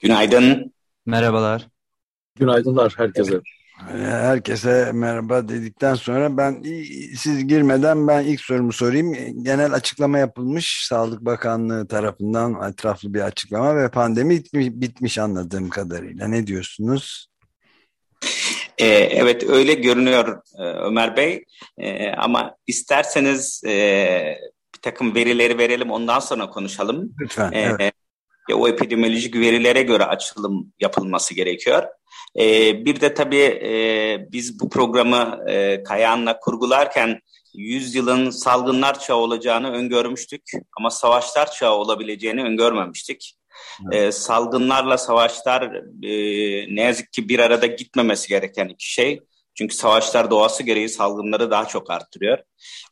Günaydın. Merhabalar. Günaydınlar herkese. Herkese merhaba dedikten sonra ben siz girmeden ben ilk sorumu sorayım. Genel açıklama yapılmış Sağlık Bakanlığı tarafından etraflı bir açıklama ve pandemi bitmiş, bitmiş anladığım kadarıyla. Ne diyorsunuz? Ee, evet öyle görünüyor e, Ömer Bey ee, ama isterseniz e, bir takım verileri verelim ondan sonra konuşalım. Lütfen. Ee, evet. O epidemiolojik verilere göre açılım yapılması gerekiyor. Ee, bir de tabii e, biz bu programı e, Kayahan'la kurgularken yüzyılın salgınlar çağı olacağını öngörmüştük ama savaşlar çağı olabileceğini öngörmemiştik. Evet. E, salgınlarla savaşlar e, ne yazık ki bir arada gitmemesi gereken iki şey. Çünkü savaşlar doğası gereği salgınları daha çok arttırıyor.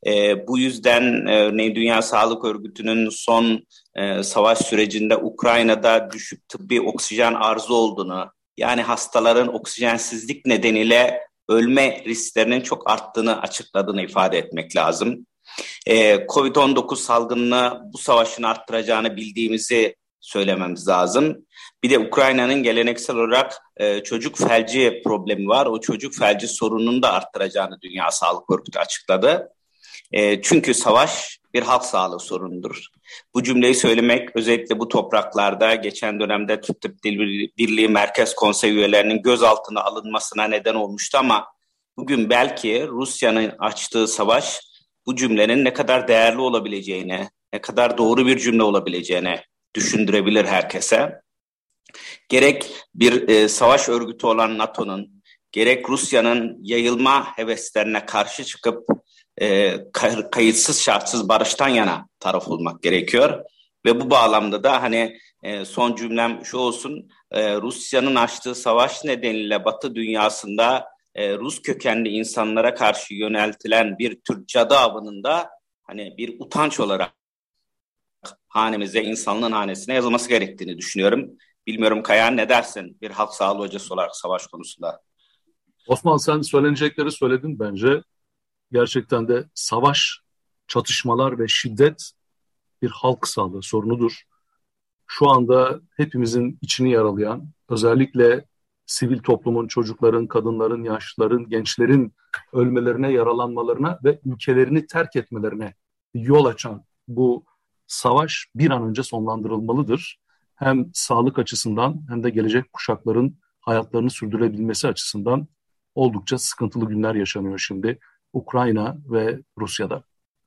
E, bu yüzden e, örneğin Dünya Sağlık Örgütü'nün son e, savaş sürecinde Ukrayna'da düşük tıbbi oksijen arzı olduğunu, yani hastaların oksijensizlik nedeniyle ölme risklerinin çok arttığını açıkladığını ifade etmek lazım. Ee, Covid-19 salgınını bu savaşın arttıracağını bildiğimizi söylememiz lazım. Bir de Ukrayna'nın geleneksel olarak e, çocuk felci problemi var. O çocuk felci sorununu da arttıracağını Dünya Sağlık Örgütü açıkladı. E, çünkü savaş bir halk sağlığı sorunudur. Bu cümleyi söylemek özellikle bu topraklarda geçen dönemde Türk Tıp Birliği Merkez Konsey üyelerinin gözaltına alınmasına neden olmuştu ama bugün belki Rusya'nın açtığı savaş bu cümlenin ne kadar değerli olabileceğine, ne kadar doğru bir cümle olabileceğine düşündürebilir herkese. Gerek bir e, savaş örgütü olan NATO'nun, gerek Rusya'nın yayılma heveslerine karşı çıkıp e, kayıtsız şartsız barıştan yana taraf olmak gerekiyor. Ve bu bağlamda da hani e, son cümlem şu olsun, e, Rusya'nın açtığı savaş nedeniyle Batı dünyasında e, Rus kökenli insanlara karşı yöneltilen bir tür cadı avının da hani bir utanç olarak hanemize, insanlığın hanesine yazılması gerektiğini düşünüyorum. Bilmiyorum Kayan ne dersin bir halk sağlığı hocası olarak savaş konusunda? Osman sen söylenecekleri söyledin bence gerçekten de savaş, çatışmalar ve şiddet bir halk sağlığı sorunudur. Şu anda hepimizin içini yaralayan, özellikle sivil toplumun, çocukların, kadınların, yaşlıların, gençlerin ölmelerine, yaralanmalarına ve ülkelerini terk etmelerine yol açan bu savaş bir an önce sonlandırılmalıdır. Hem sağlık açısından hem de gelecek kuşakların hayatlarını sürdürebilmesi açısından oldukça sıkıntılı günler yaşanıyor şimdi. Ukrayna ve Rusya'da.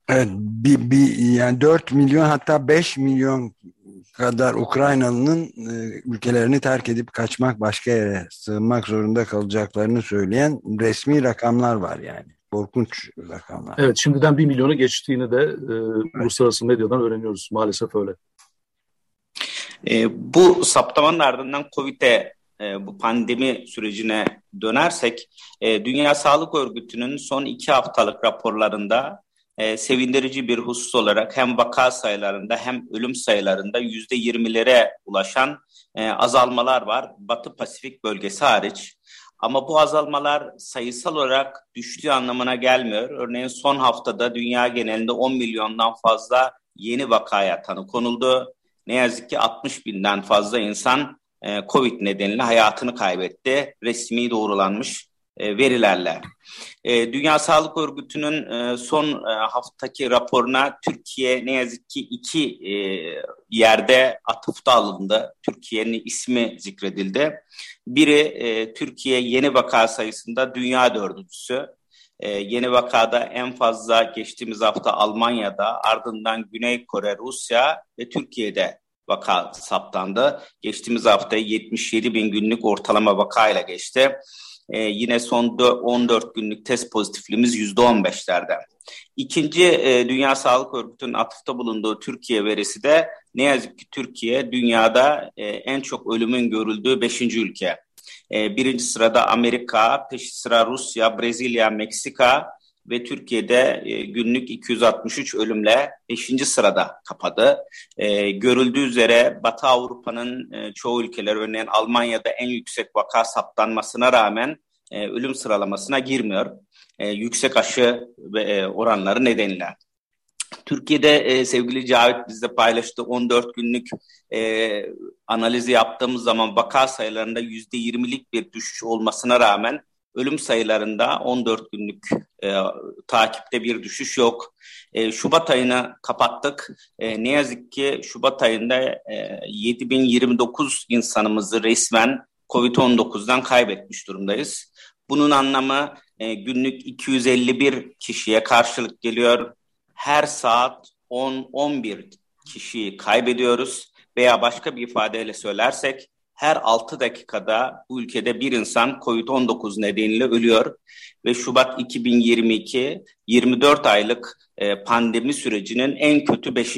Evet, bir, bir, yani 4 milyon hatta 5 milyon kadar Ukraynalı'nın e, ülkelerini terk edip kaçmak başka yere sığınmak zorunda kalacaklarını söyleyen resmi rakamlar var yani. Korkunç rakamlar. Evet şimdiden 1 milyonu geçtiğini de e, evet. uluslararası medyadan öğreniyoruz maalesef öyle. E, bu saptamanın ardından COVID'e e, bu pandemi sürecine dönersek e, Dünya Sağlık Örgütü'nün son iki haftalık raporlarında e, sevindirici bir husus olarak hem vaka sayılarında hem ölüm sayılarında yüzde yirmilere ulaşan e, azalmalar var. Batı Pasifik bölgesi hariç. Ama bu azalmalar sayısal olarak düştüğü anlamına gelmiyor. Örneğin son haftada dünya genelinde 10 milyondan fazla yeni vakaya tanı konuldu. Ne yazık ki 60 binden fazla insan e, Covid nedeniyle hayatını kaybetti. Resmi doğrulanmış verilerle. E, Dünya Sağlık Örgütü'nün son haftaki raporuna Türkiye ne yazık ki iki yerde atıfta alındı. Türkiye'nin ismi zikredildi. Biri Türkiye yeni vaka sayısında dünya dördüncüsü. yeni vakada en fazla geçtiğimiz hafta Almanya'da ardından Güney Kore, Rusya ve Türkiye'de vaka saptandı. Geçtiğimiz hafta 77 bin günlük ortalama vakayla geçti. E, yine son 14 günlük test pozitifliğimiz %15'lerde. İkinci e, Dünya Sağlık Örgütü'nün atıfta bulunduğu Türkiye verisi de ne yazık ki Türkiye dünyada e, en çok ölümün görüldüğü beşinci ülke. E, birinci sırada Amerika, peşi sıra Rusya, Brezilya, Meksika ve Türkiye'de e, günlük 263 ölümle 5. sırada kapadı. E, görüldüğü üzere Batı Avrupa'nın e, çoğu ülkeler örneğin Almanya'da en yüksek vaka saptanmasına rağmen ölüm sıralamasına girmiyor. Yüksek aşı ve oranları nedeniyle. Türkiye'de e, sevgili Cavit bizde paylaştı 14 günlük e, analizi yaptığımız zaman vaka sayılarında %20'lik bir düşüş olmasına rağmen ölüm sayılarında 14 günlük e, takipte bir düşüş yok. E, Şubat ayını kapattık. E, ne yazık ki Şubat ayında e, 7029 insanımızı resmen COVID-19'dan kaybetmiş durumdayız. Bunun anlamı e, günlük 251 kişiye karşılık geliyor. Her saat 10-11 kişiyi kaybediyoruz veya başka bir ifadeyle söylersek her 6 dakikada bu ülkede bir insan COVID-19 nedeniyle ölüyor ve Şubat 2022 24 aylık e, pandemi sürecinin en kötü 5.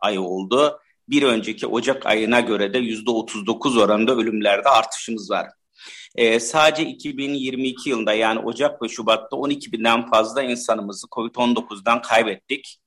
ayı oldu. Bir önceki Ocak ayına göre de %39 oranında ölümlerde artışımız var. E, sadece 2022 yılında yani Ocak ve Şubat'ta 12 binden fazla insanımızı COVID-19'dan kaybettik.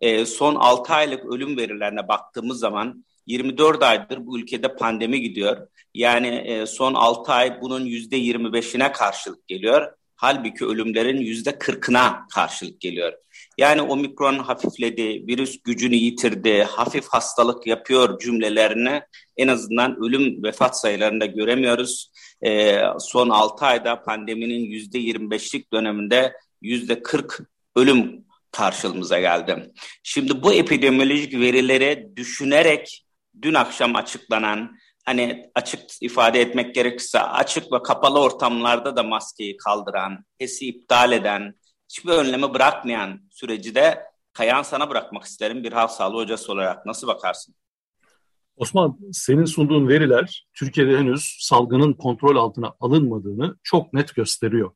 E, son 6 aylık ölüm verilerine baktığımız zaman 24 aydır bu ülkede pandemi gidiyor. Yani e, son 6 ay bunun %25'ine karşılık geliyor. Halbuki ölümlerin %40'ına karşılık geliyor. Yani omikron hafifledi, virüs gücünü yitirdi, hafif hastalık yapıyor cümlelerini en azından ölüm vefat sayılarında göremiyoruz. E, son 6 ayda pandeminin %25'lik döneminde %40 ölüm karşımıza geldi. Şimdi bu epidemiolojik verileri düşünerek dün akşam açıklanan hani açık ifade etmek gerekirse açık ve kapalı ortamlarda da maskeyi kaldıran, HES'i iptal eden, hiçbir önlemi bırakmayan süreci de Kayan sana bırakmak isterim bir halk sağlığı hocası olarak. Nasıl bakarsın? Osman, senin sunduğun veriler Türkiye'de henüz salgının kontrol altına alınmadığını çok net gösteriyor.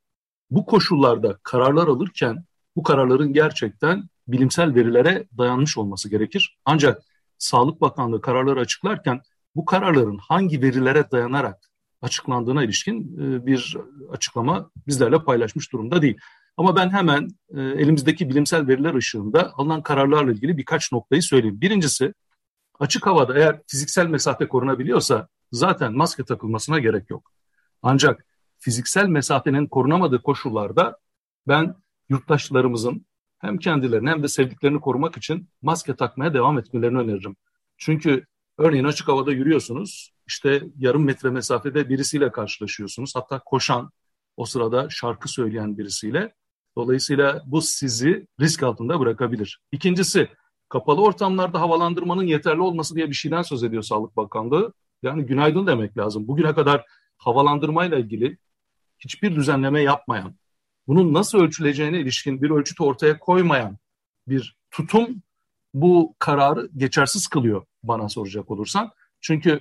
Bu koşullarda kararlar alırken bu kararların gerçekten bilimsel verilere dayanmış olması gerekir. Ancak Sağlık Bakanlığı kararları açıklarken bu kararların hangi verilere dayanarak açıklandığına ilişkin e, bir açıklama bizlerle paylaşmış durumda değil. Ama ben hemen e, elimizdeki bilimsel veriler ışığında alınan kararlarla ilgili birkaç noktayı söyleyeyim. Birincisi açık havada eğer fiziksel mesafe korunabiliyorsa zaten maske takılmasına gerek yok. Ancak fiziksel mesafenin korunamadığı koşullarda ben yurttaşlarımızın hem kendilerini hem de sevdiklerini korumak için maske takmaya devam etmelerini öneririm. Çünkü örneğin açık havada yürüyorsunuz, işte yarım metre mesafede birisiyle karşılaşıyorsunuz. Hatta koşan, o sırada şarkı söyleyen birisiyle. Dolayısıyla bu sizi risk altında bırakabilir. İkincisi, kapalı ortamlarda havalandırmanın yeterli olması diye bir şeyden söz ediyor Sağlık Bakanlığı. Yani günaydın demek lazım. Bugüne kadar havalandırmayla ilgili hiçbir düzenleme yapmayan, bunun nasıl ölçüleceğine ilişkin bir ölçüt ortaya koymayan bir tutum bu kararı geçersiz kılıyor bana soracak olursan. Çünkü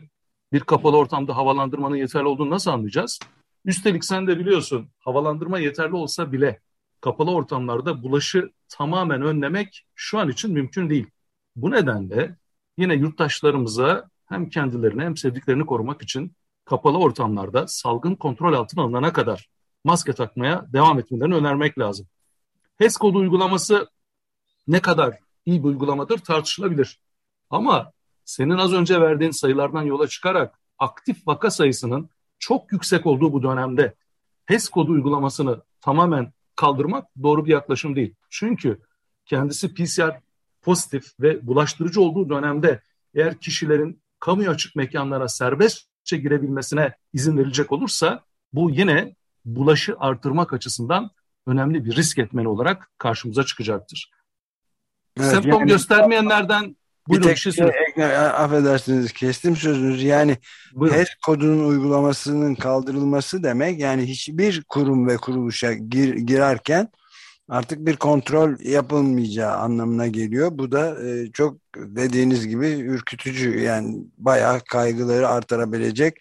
bir kapalı ortamda havalandırmanın yeterli olduğunu nasıl anlayacağız? Üstelik sen de biliyorsun havalandırma yeterli olsa bile kapalı ortamlarda bulaşı tamamen önlemek şu an için mümkün değil. Bu nedenle yine yurttaşlarımıza hem kendilerini hem sevdiklerini korumak için kapalı ortamlarda salgın kontrol altına alınana kadar maske takmaya devam etmelerini önermek lazım. HES kodu uygulaması ne kadar iyi bir uygulamadır tartışılabilir. Ama senin az önce verdiğin sayılardan yola çıkarak aktif vaka sayısının çok yüksek olduğu bu dönemde HES kodu uygulamasını tamamen kaldırmak doğru bir yaklaşım değil. Çünkü kendisi PCR pozitif ve bulaştırıcı olduğu dönemde eğer kişilerin kamu açık mekanlara serbestçe girebilmesine izin verilecek olursa bu yine bulaşı artırmak açısından önemli bir risk etmeni olarak karşımıza çıkacaktır. Evet, Semptom yani, göstermeyenlerden buyurun bir, tek, şey e, affedersiniz kestim sözünüzü yani buyurun. HES kodunun uygulamasının kaldırılması demek yani hiçbir kurum ve kuruluşa gir, girerken artık bir kontrol yapılmayacağı anlamına geliyor. Bu da e, çok dediğiniz gibi ürkütücü yani bayağı kaygıları artırabilecek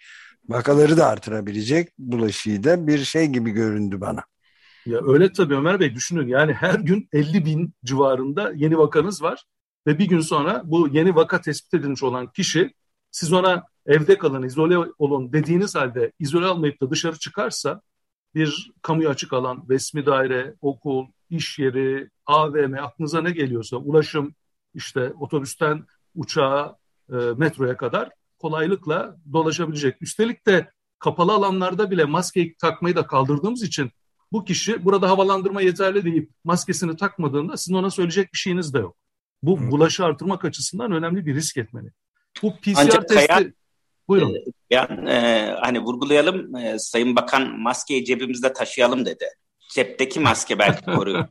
Vakaları da artırabilecek bulaşıyı da bir şey gibi göründü bana. Ya öyle tabii Ömer Bey düşünün yani her gün 50 bin civarında yeni vakanız var ve bir gün sonra bu yeni vaka tespit edilmiş olan kişi siz ona evde kalın, izole olun dediğiniz halde izole almayıp da dışarı çıkarsa bir kamuya açık alan, resmi daire, okul, iş yeri, AVM aklınıza ne geliyorsa ulaşım işte otobüsten uçağa, e, metroya kadar kolaylıkla dolaşabilecek. Üstelik de kapalı alanlarda bile maskeyi takmayı da kaldırdığımız için bu kişi burada havalandırma yeterli deyip maskesini takmadığında sizin ona söyleyecek bir şeyiniz de yok. Bu Hı. bulaşı artırmak açısından önemli bir risk etmeni. Bu PCR Ancak testi... Kaya, Buyurun. E, yani, e, hani vurgulayalım, e, Sayın Bakan maskeyi cebimizde taşıyalım dedi. Cepteki maske belki koruyor.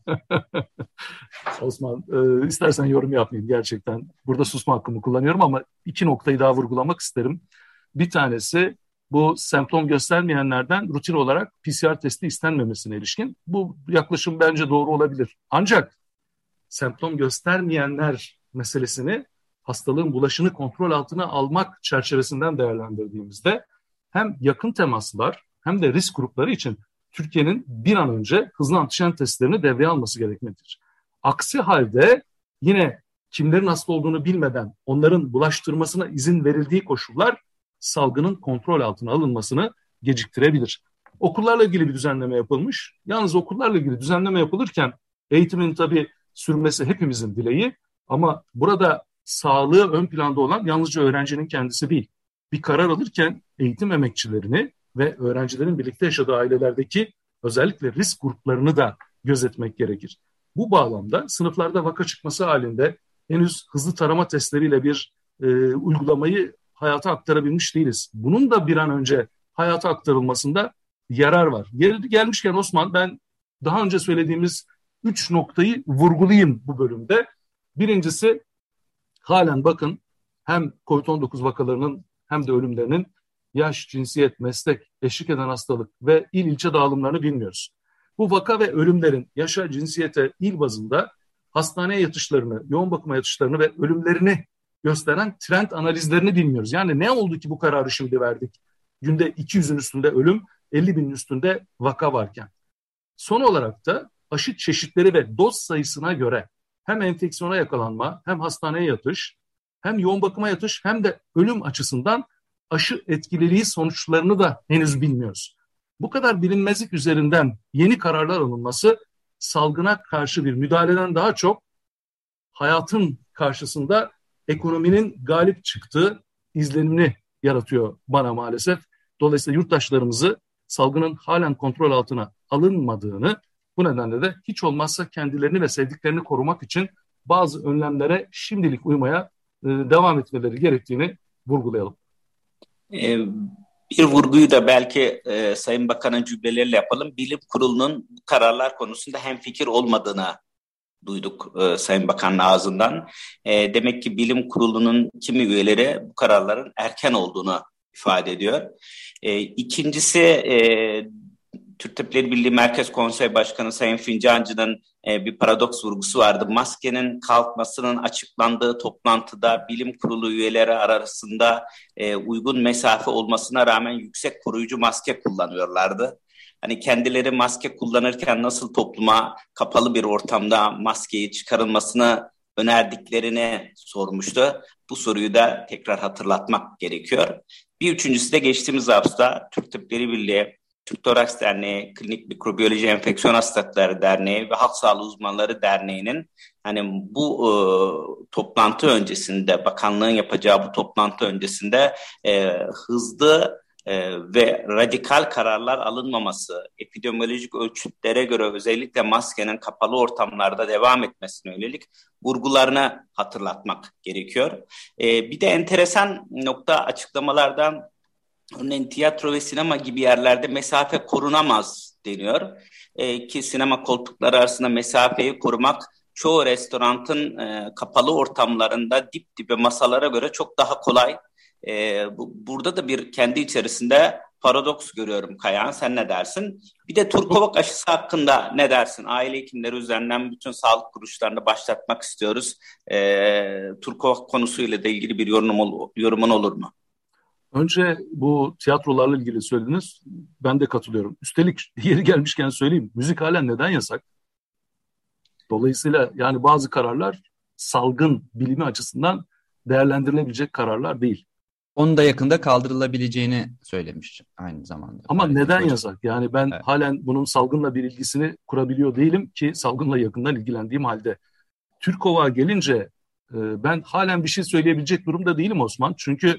Osman, e, istersen yorum yapmayayım gerçekten. Burada susma hakkımı kullanıyorum ama iki noktayı daha vurgulamak isterim. Bir tanesi bu semptom göstermeyenlerden rutin olarak PCR testi istenmemesine ilişkin. Bu yaklaşım bence doğru olabilir. Ancak semptom göstermeyenler meselesini hastalığın bulaşını kontrol altına almak çerçevesinden değerlendirdiğimizde hem yakın temaslar hem de risk grupları için Türkiye'nin bir an önce hızlı antijen testlerini devreye alması gerekmektedir. Aksi halde yine kimlerin hasta olduğunu bilmeden onların bulaştırmasına izin verildiği koşullar salgının kontrol altına alınmasını geciktirebilir. Okullarla ilgili bir düzenleme yapılmış. Yalnız okullarla ilgili düzenleme yapılırken eğitimin tabii sürmesi hepimizin dileği ama burada sağlığı ön planda olan yalnızca öğrencinin kendisi değil. Bir karar alırken eğitim emekçilerini ve öğrencilerin birlikte yaşadığı ailelerdeki özellikle risk gruplarını da gözetmek gerekir. Bu bağlamda sınıflarda vaka çıkması halinde henüz hızlı tarama testleriyle bir e, uygulamayı hayata aktarabilmiş değiliz. Bunun da bir an önce hayata aktarılmasında yarar var. Yeri gelmişken Osman ben daha önce söylediğimiz üç noktayı vurgulayayım bu bölümde. Birincisi halen bakın hem COVID-19 vakalarının hem de ölümlerinin yaş, cinsiyet, meslek, eşlik eden hastalık ve il ilçe dağılımlarını bilmiyoruz. Bu vaka ve ölümlerin yaşa, cinsiyete, il bazında hastaneye yatışlarını, yoğun bakıma yatışlarını ve ölümlerini gösteren trend analizlerini bilmiyoruz. Yani ne oldu ki bu kararı şimdi verdik? Günde 200'ün üstünde ölüm, 50 binin üstünde vaka varken. Son olarak da aşı çeşitleri ve doz sayısına göre hem enfeksiyona yakalanma, hem hastaneye yatış, hem yoğun bakıma yatış, hem de ölüm açısından aşı etkililiği sonuçlarını da henüz bilmiyoruz. Bu kadar bilinmezlik üzerinden yeni kararlar alınması salgına karşı bir müdahaleden daha çok hayatın karşısında ekonominin galip çıktığı izlenimini yaratıyor bana maalesef. Dolayısıyla yurttaşlarımızı salgının halen kontrol altına alınmadığını bu nedenle de hiç olmazsa kendilerini ve sevdiklerini korumak için bazı önlemlere şimdilik uymaya e, devam etmeleri gerektiğini vurgulayalım. Ee, bir vurguyu da belki e, Sayın Bakan'ın cümleleriyle yapalım. Bilim Kurulu'nun kararlar konusunda hem fikir olmadığını duyduk e, Sayın Bakan'ın ağzından. E, demek ki Bilim Kurulu'nun kimi üyeleri bu kararların erken olduğunu ifade ediyor. E, ikincisi Türk Tabipleri Birliği Merkez Konsey Başkanı Sayın Fincancı'nın e, bir paradoks vurgusu vardı. Maskenin kalkmasının açıklandığı toplantıda bilim kurulu üyeleri arasında e, uygun mesafe olmasına rağmen yüksek koruyucu maske kullanıyorlardı. Hani kendileri maske kullanırken nasıl topluma kapalı bir ortamda maskeyi çıkarılmasını önerdiklerini sormuştu. Bu soruyu da tekrar hatırlatmak gerekiyor. Bir üçüncüsü de geçtiğimiz hafta Türk Tabipleri Birliği Türk Toraks Derneği, Klinik Mikrobiyoloji Enfeksiyon Hastalıkları Derneği ve Halk Sağlığı Uzmanları Derneği'nin hani bu e, toplantı öncesinde, bakanlığın yapacağı bu toplantı öncesinde e, hızlı e, ve radikal kararlar alınmaması, epidemiolojik ölçütlere göre özellikle maskenin kapalı ortamlarda devam etmesine yönelik vurgularını hatırlatmak gerekiyor. E, bir de enteresan nokta açıklamalardan Örneğin tiyatro ve sinema gibi yerlerde mesafe korunamaz deniyor. E, ki sinema koltukları arasında mesafeyi korumak çoğu restoranın e, kapalı ortamlarında dip dibe masalara göre çok daha kolay. E, bu, burada da bir kendi içerisinde paradoks görüyorum Kayan. Sen ne dersin? Bir de Turkovak aşısı hakkında ne dersin? Aile hekimleri üzerinden bütün sağlık kuruluşlarını başlatmak istiyoruz. E, Turkovak konusuyla da ilgili bir yorum, yorumun olur mu? Önce bu tiyatrolarla ilgili söylediniz. Ben de katılıyorum. Üstelik yeri gelmişken söyleyeyim. Müzik halen neden yasak? Dolayısıyla yani bazı kararlar salgın bilimi açısından değerlendirilebilecek kararlar değil. Onun da yakında kaldırılabileceğini söylemiş aynı zamanda. Ama yani neden yasak? Yani ben evet. halen bunun salgınla bir ilgisini kurabiliyor değilim ki salgınla yakından ilgilendiğim halde. Türkov'a gelince e, ben halen bir şey söyleyebilecek durumda değilim Osman. Çünkü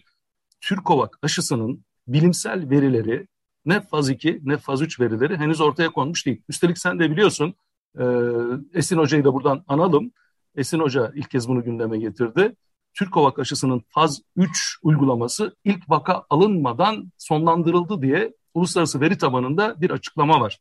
Türkovak aşısının bilimsel verileri ne faz 2 ne faz 3 verileri henüz ortaya konmuş değil. Üstelik sen de biliyorsun e, Esin Hoca'yı da buradan analım. Esin Hoca ilk kez bunu gündeme getirdi. Türkovak aşısının faz 3 uygulaması ilk vaka alınmadan sonlandırıldı diye uluslararası veri tabanında bir açıklama var.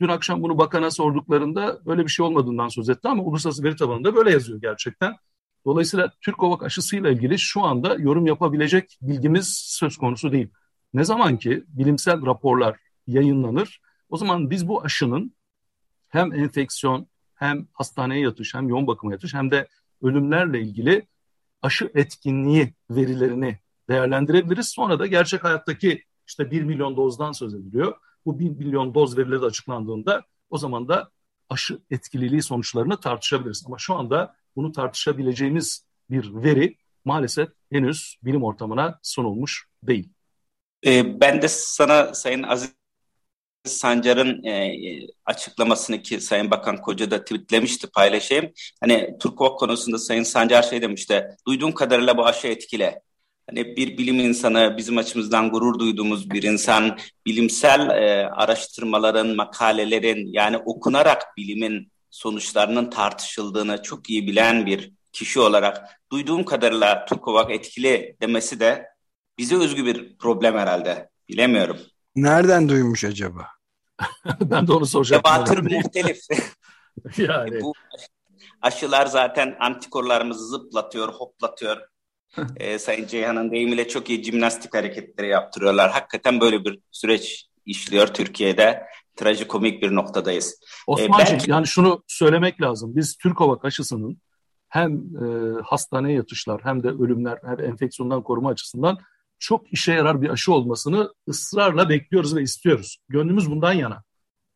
Dün akşam bunu bakana sorduklarında böyle bir şey olmadığından söz etti ama uluslararası veri tabanında böyle yazıyor gerçekten. Dolayısıyla Türkovak aşısıyla ilgili şu anda yorum yapabilecek bilgimiz söz konusu değil. Ne zaman ki bilimsel raporlar yayınlanır, o zaman biz bu aşının hem enfeksiyon hem hastaneye yatış hem yoğun bakıma yatış hem de ölümlerle ilgili aşı etkinliği verilerini değerlendirebiliriz. Sonra da gerçek hayattaki işte 1 milyon dozdan söz ediliyor. Bu 1 milyon doz verileri açıklandığında o zaman da aşı etkililiği sonuçlarını tartışabiliriz. Ama şu anda bunu tartışabileceğimiz bir veri maalesef henüz bilim ortamına sunulmuş değil. Ee, ben de sana Sayın Aziz Sancar'ın e, açıklamasını ki Sayın Bakan Koca da tweetlemişti paylaşayım. Hani Türk konusunda Sayın Sancar şey demişti. Duyduğum kadarıyla bu aşı etkile. Hani bir bilim insanı bizim açımızdan gurur duyduğumuz bir insan bilimsel e, araştırmaların, makalelerin yani okunarak bilimin sonuçlarının tartışıldığını çok iyi bilen bir kişi olarak duyduğum kadarıyla Turkovak etkili demesi de bize özgü bir problem herhalde. Bilemiyorum. Nereden duymuş acaba? ben de onu soracaktım. Tevatür muhtelif. yani. Bu aşılar zaten antikorlarımızı zıplatıyor, hoplatıyor. ee, Sayın Ceyhan'ın deyimiyle çok iyi jimnastik hareketleri yaptırıyorlar. Hakikaten böyle bir süreç işliyor Türkiye'de. Trajikomik bir noktadayız. Osman'cığım ee, belki... yani şunu söylemek lazım. Biz Türkovak aşısının hem e, hastaneye yatışlar hem de ölümler hem enfeksiyondan koruma açısından çok işe yarar bir aşı olmasını ısrarla bekliyoruz ve istiyoruz. Gönlümüz bundan yana.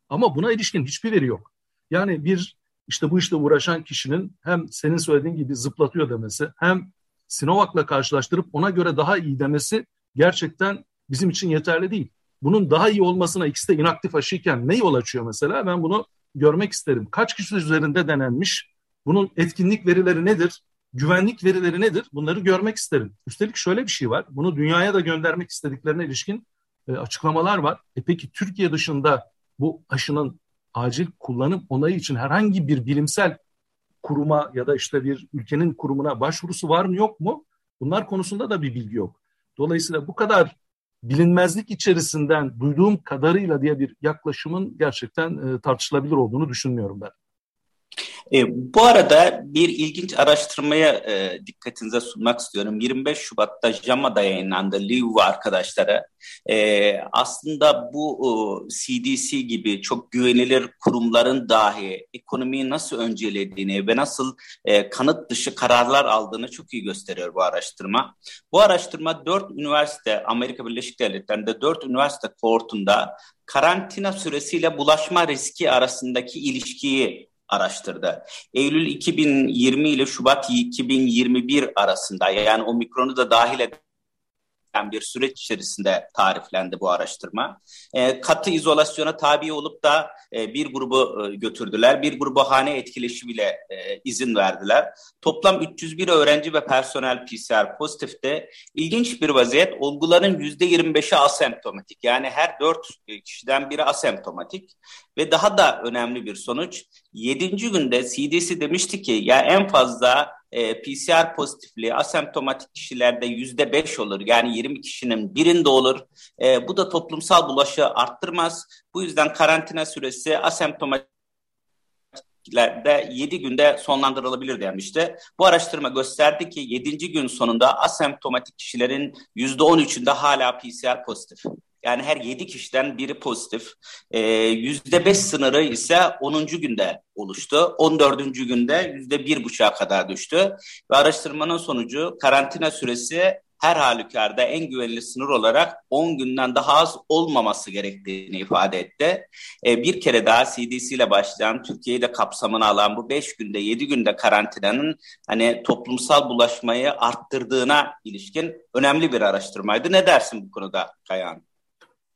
Ama buna ilişkin hiçbir veri yok. Yani bir işte bu işte uğraşan kişinin hem senin söylediğin gibi zıplatıyor demesi hem Sinovac'la karşılaştırıp ona göre daha iyi demesi gerçekten bizim için yeterli değil. Bunun daha iyi olmasına ikisi de inaktif aşıyken ne yol açıyor mesela? Ben bunu görmek isterim. Kaç kişi üzerinde denenmiş? Bunun etkinlik verileri nedir? güvenlik verileri nedir? Bunları görmek isterim. Üstelik şöyle bir şey var. Bunu dünyaya da göndermek istediklerine ilişkin e, açıklamalar var. E peki Türkiye dışında bu aşının acil kullanım onayı için herhangi bir bilimsel kuruma ya da işte bir ülkenin kurumuna başvurusu var mı yok mu? Bunlar konusunda da bir bilgi yok. Dolayısıyla bu kadar bilinmezlik içerisinden duyduğum kadarıyla diye bir yaklaşımın gerçekten e, tartışılabilir olduğunu düşünmüyorum ben. E, bu arada bir ilginç araştırmaya e, dikkatinize sunmak istiyorum. 25 Şubat'ta JAMA'da yayınlandı Liu ve arkadaşları. E, aslında bu e, CDC gibi çok güvenilir kurumların dahi ekonomiyi nasıl öncelediğini ve nasıl e, kanıt dışı kararlar aldığını çok iyi gösteriyor bu araştırma. Bu araştırma 4 üniversite, Amerika Birleşik Devletleri'nde 4 üniversite kohortunda karantina süresiyle bulaşma riski arasındaki ilişkiyi araştırdı. Eylül 2020 ile Şubat 2021 arasında yani omikronu da dahil eden bir süreç içerisinde tariflendi bu araştırma. E, katı izolasyona tabi olup da e, bir grubu e, götürdüler. Bir grubu hane etkileşimiyle e, izin verdiler. Toplam 301 öğrenci ve personel PCR pozitifte. İlginç bir vaziyet. Olguların %25'i asemptomatik. Yani her 4 kişiden biri asemptomatik. Ve daha da önemli bir sonuç. 7. günde CDC demişti ki ya en fazla e, PCR pozitifliği asemptomatik kişilerde yüzde beş olur. Yani 20 kişinin birinde olur. E, bu da toplumsal bulaşı arttırmaz. Bu yüzden karantina süresi asemptomatik de 7 günde sonlandırılabilir demişti. Bu araştırma gösterdi ki 7. gün sonunda asemptomatik kişilerin %13'ünde hala PCR pozitif. Yani her 7 kişiden biri pozitif. Ee, yüzde beş sınırı ise 10. günde oluştu. 14. günde yüzde bir buçuğa kadar düştü. Ve araştırmanın sonucu karantina süresi her halükarda en güvenli sınır olarak 10 günden daha az olmaması gerektiğini ifade etti. E, bir kere daha CDC ile başlayan Türkiye'yi de kapsamına alan bu 5 günde 7 günde karantinanın hani toplumsal bulaşmayı arttırdığına ilişkin önemli bir araştırmaydı. Ne dersin bu konuda Kayan?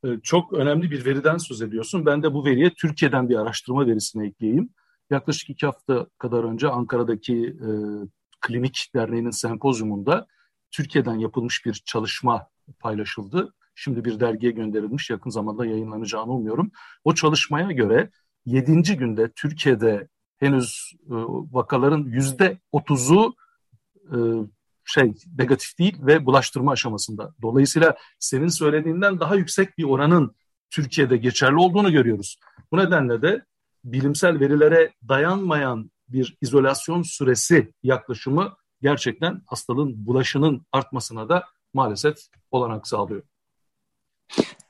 E, çok önemli bir veriden söz ediyorsun. Ben de bu veriye Türkiye'den bir araştırma verisine ekleyeyim. Yaklaşık iki hafta kadar önce Ankara'daki e, Klinik Derneği'nin sempozyumunda Türkiye'den yapılmış bir çalışma paylaşıldı. Şimdi bir dergiye gönderilmiş, yakın zamanda yayınlanacağını umuyorum. O çalışmaya göre 7. günde Türkiye'de henüz e, vakaların yüzde otuzu e, şey negatif değil ve bulaştırma aşamasında. Dolayısıyla senin söylediğinden daha yüksek bir oranın Türkiye'de geçerli olduğunu görüyoruz. Bu nedenle de bilimsel verilere dayanmayan bir izolasyon süresi yaklaşımı gerçekten hastalığın bulaşının artmasına da maalesef olanak sağlıyor.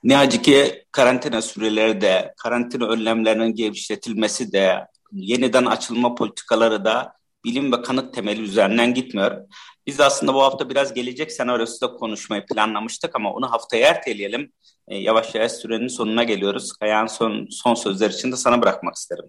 Ne acı ki karantina süreleri de, karantina önlemlerinin gevşetilmesi de, yeniden açılma politikaları da bilim ve kanıt temeli üzerinden gitmiyor. Biz aslında bu hafta biraz gelecek senaryosu da konuşmayı planlamıştık ama onu haftaya erteleyelim. E, yavaş yavaş sürenin sonuna geliyoruz. Kayan son, son sözler için de sana bırakmak isterim.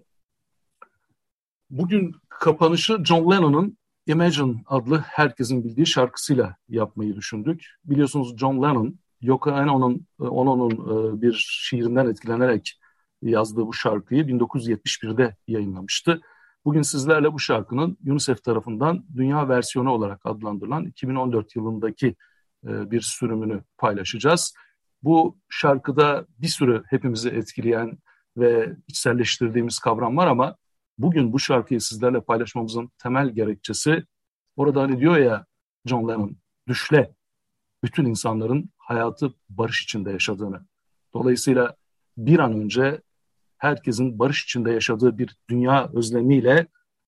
Bugün kapanışı John Lennon'ın Imagine adlı herkesin bildiği şarkısıyla yapmayı düşündük. Biliyorsunuz John Lennon, Yoko Ono'nun Ono'nun e, bir şiirinden etkilenerek yazdığı bu şarkıyı 1971'de yayınlamıştı. Bugün sizlerle bu şarkının UNICEF tarafından dünya versiyonu olarak adlandırılan 2014 yılındaki e, bir sürümünü paylaşacağız. Bu şarkıda bir sürü hepimizi etkileyen ve içselleştirdiğimiz kavram var ama bugün bu şarkıyı sizlerle paylaşmamızın temel gerekçesi orada hani diyor ya John Lennon düşle bütün insanların hayatı barış içinde yaşadığını. Dolayısıyla bir an önce herkesin barış içinde yaşadığı bir dünya özlemiyle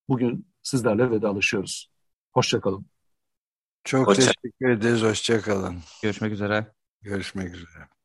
bugün sizlerle vedalaşıyoruz. Hoşçakalın. Çok Hoşça. teşekkür ederiz. Hoşçakalın. Görüşmek üzere. Görüşmek üzere.